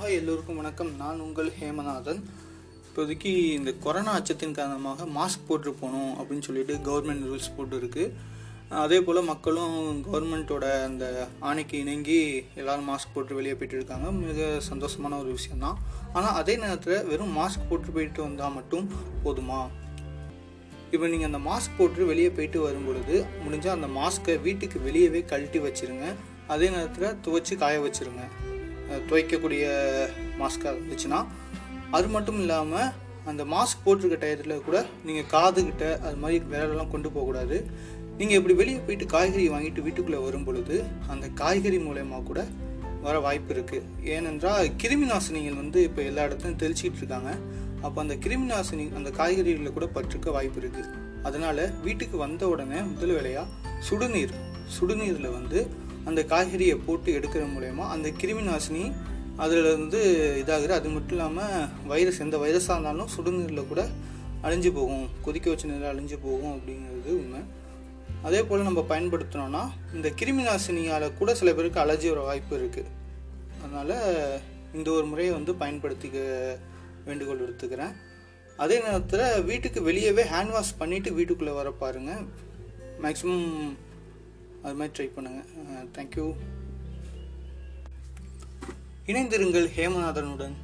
Hi எல்லோருக்கும் வணக்கம். நான் உங்கள் ஹேமநாதன். இப்போதைக்கு இந்த கொரோனா அச்சத்தின் காரணமாக மாஸ்க் போட்டு போகணும் அப்படின்னு சொல்லிட்டு கவர்மெண்ட் ரூல்ஸ் போட்டு இருக்கு அதே போல் மக்களும் கவர்மெண்ட்டோட அந்த ஆணைக்கு இணங்கி எல்லோரும் மாஸ்க் போட்டு வெளியே போயிட்டு இருக்காங்க. மிக சந்தோஷமான ஒரு விஷயந்தான் ஆனால் அதே நேரத்தில் வெறும் மாஸ்க் போட்டு போயிட்டு வந்தால் மட்டும் போதுமா? இப்போ நீங்கள் அந்த மாஸ்க் போட்டு வெளியே போயிட்டு வரும் பொழுது முடிஞ்சால் அந்த மாஸ்க்கை வீட்டுக்கு வெளியவே கழட்டி வச்சிருங்க. அதே நேரத்தில் துவைச்சி காய வச்சுருங்க. துவைக்கக்கூடிய மாஸ்காக இருந்துச்சுன்னா அது மட்டும் இல்லாமல் அந்த மாஸ்க் போட்டிருக்க டயத்தில் கூட நீங்கள் காதுகிட்ட அது மாதிரி வேலைலாம் கொண்டு போகக்கூடாது நீங்கள் இப்படி வெளியே போயிட்டு காய்கறி வாங்கிட்டு வீட்டுக்குள்ளே வரும் பொழுது அந்த காய்கறி மூலயமா கூட வர வாய்ப்பு இருக்குது ஏனென்றால் கிருமி நாசினிகள் வந்து இப்போ எல்லா இடத்துலையும் தெளிச்சிக்கிட்டு இருக்காங்க. அப்போ அந்த கிருமி நாசினி அந்த காய்கறிகளில் கூட பற்றுக்க வாய்ப்பு இருக்குது அதனால் வீட்டுக்கு வந்த உடனே முதல் வேலையாக சுடுநீர். சுடுநீரில் வந்து அந்த காய்கறியை போட்டு எடுக்கிற மூலயமா அந்த கிருமி நாசினி அதில் வந்து இதாகுது. அது மட்டும் இல்லாமல் வைரஸ் எந்த வைரஸாக இருந்தாலும் சுடுநீரில் கூட அழிஞ்சு போகும். கொதிக்க வச்ச நீரில் அழிஞ்சு போகும் அப்படிங்கிறது உண்மை. அதே போல் நம்ம பயன்படுத்தினோன்னா இந்த கிருமி நாசினியால் கூட சில பேருக்கு அலர்ஜி வர வாய்ப்பு இருக்குது அதனால் இந்த ஒரு முறையை வந்து பயன்படுத்திக்க வேண்டுகோள் எடுத்துக்கிறேன் அதே நேரத்தில் வீட்டுக்கு வெளியவே ஹேண்ட் வாஷ் பண்ணிவிட்டு வீட்டுக்குள்ளே வர பாருங்கள் மேக்ஸிமம் அது மாதிரி ட்ரை பண்ணுங்கள் தேங்க்யூ இணைந்திருங்கள் ஹேமநாதனுடன்.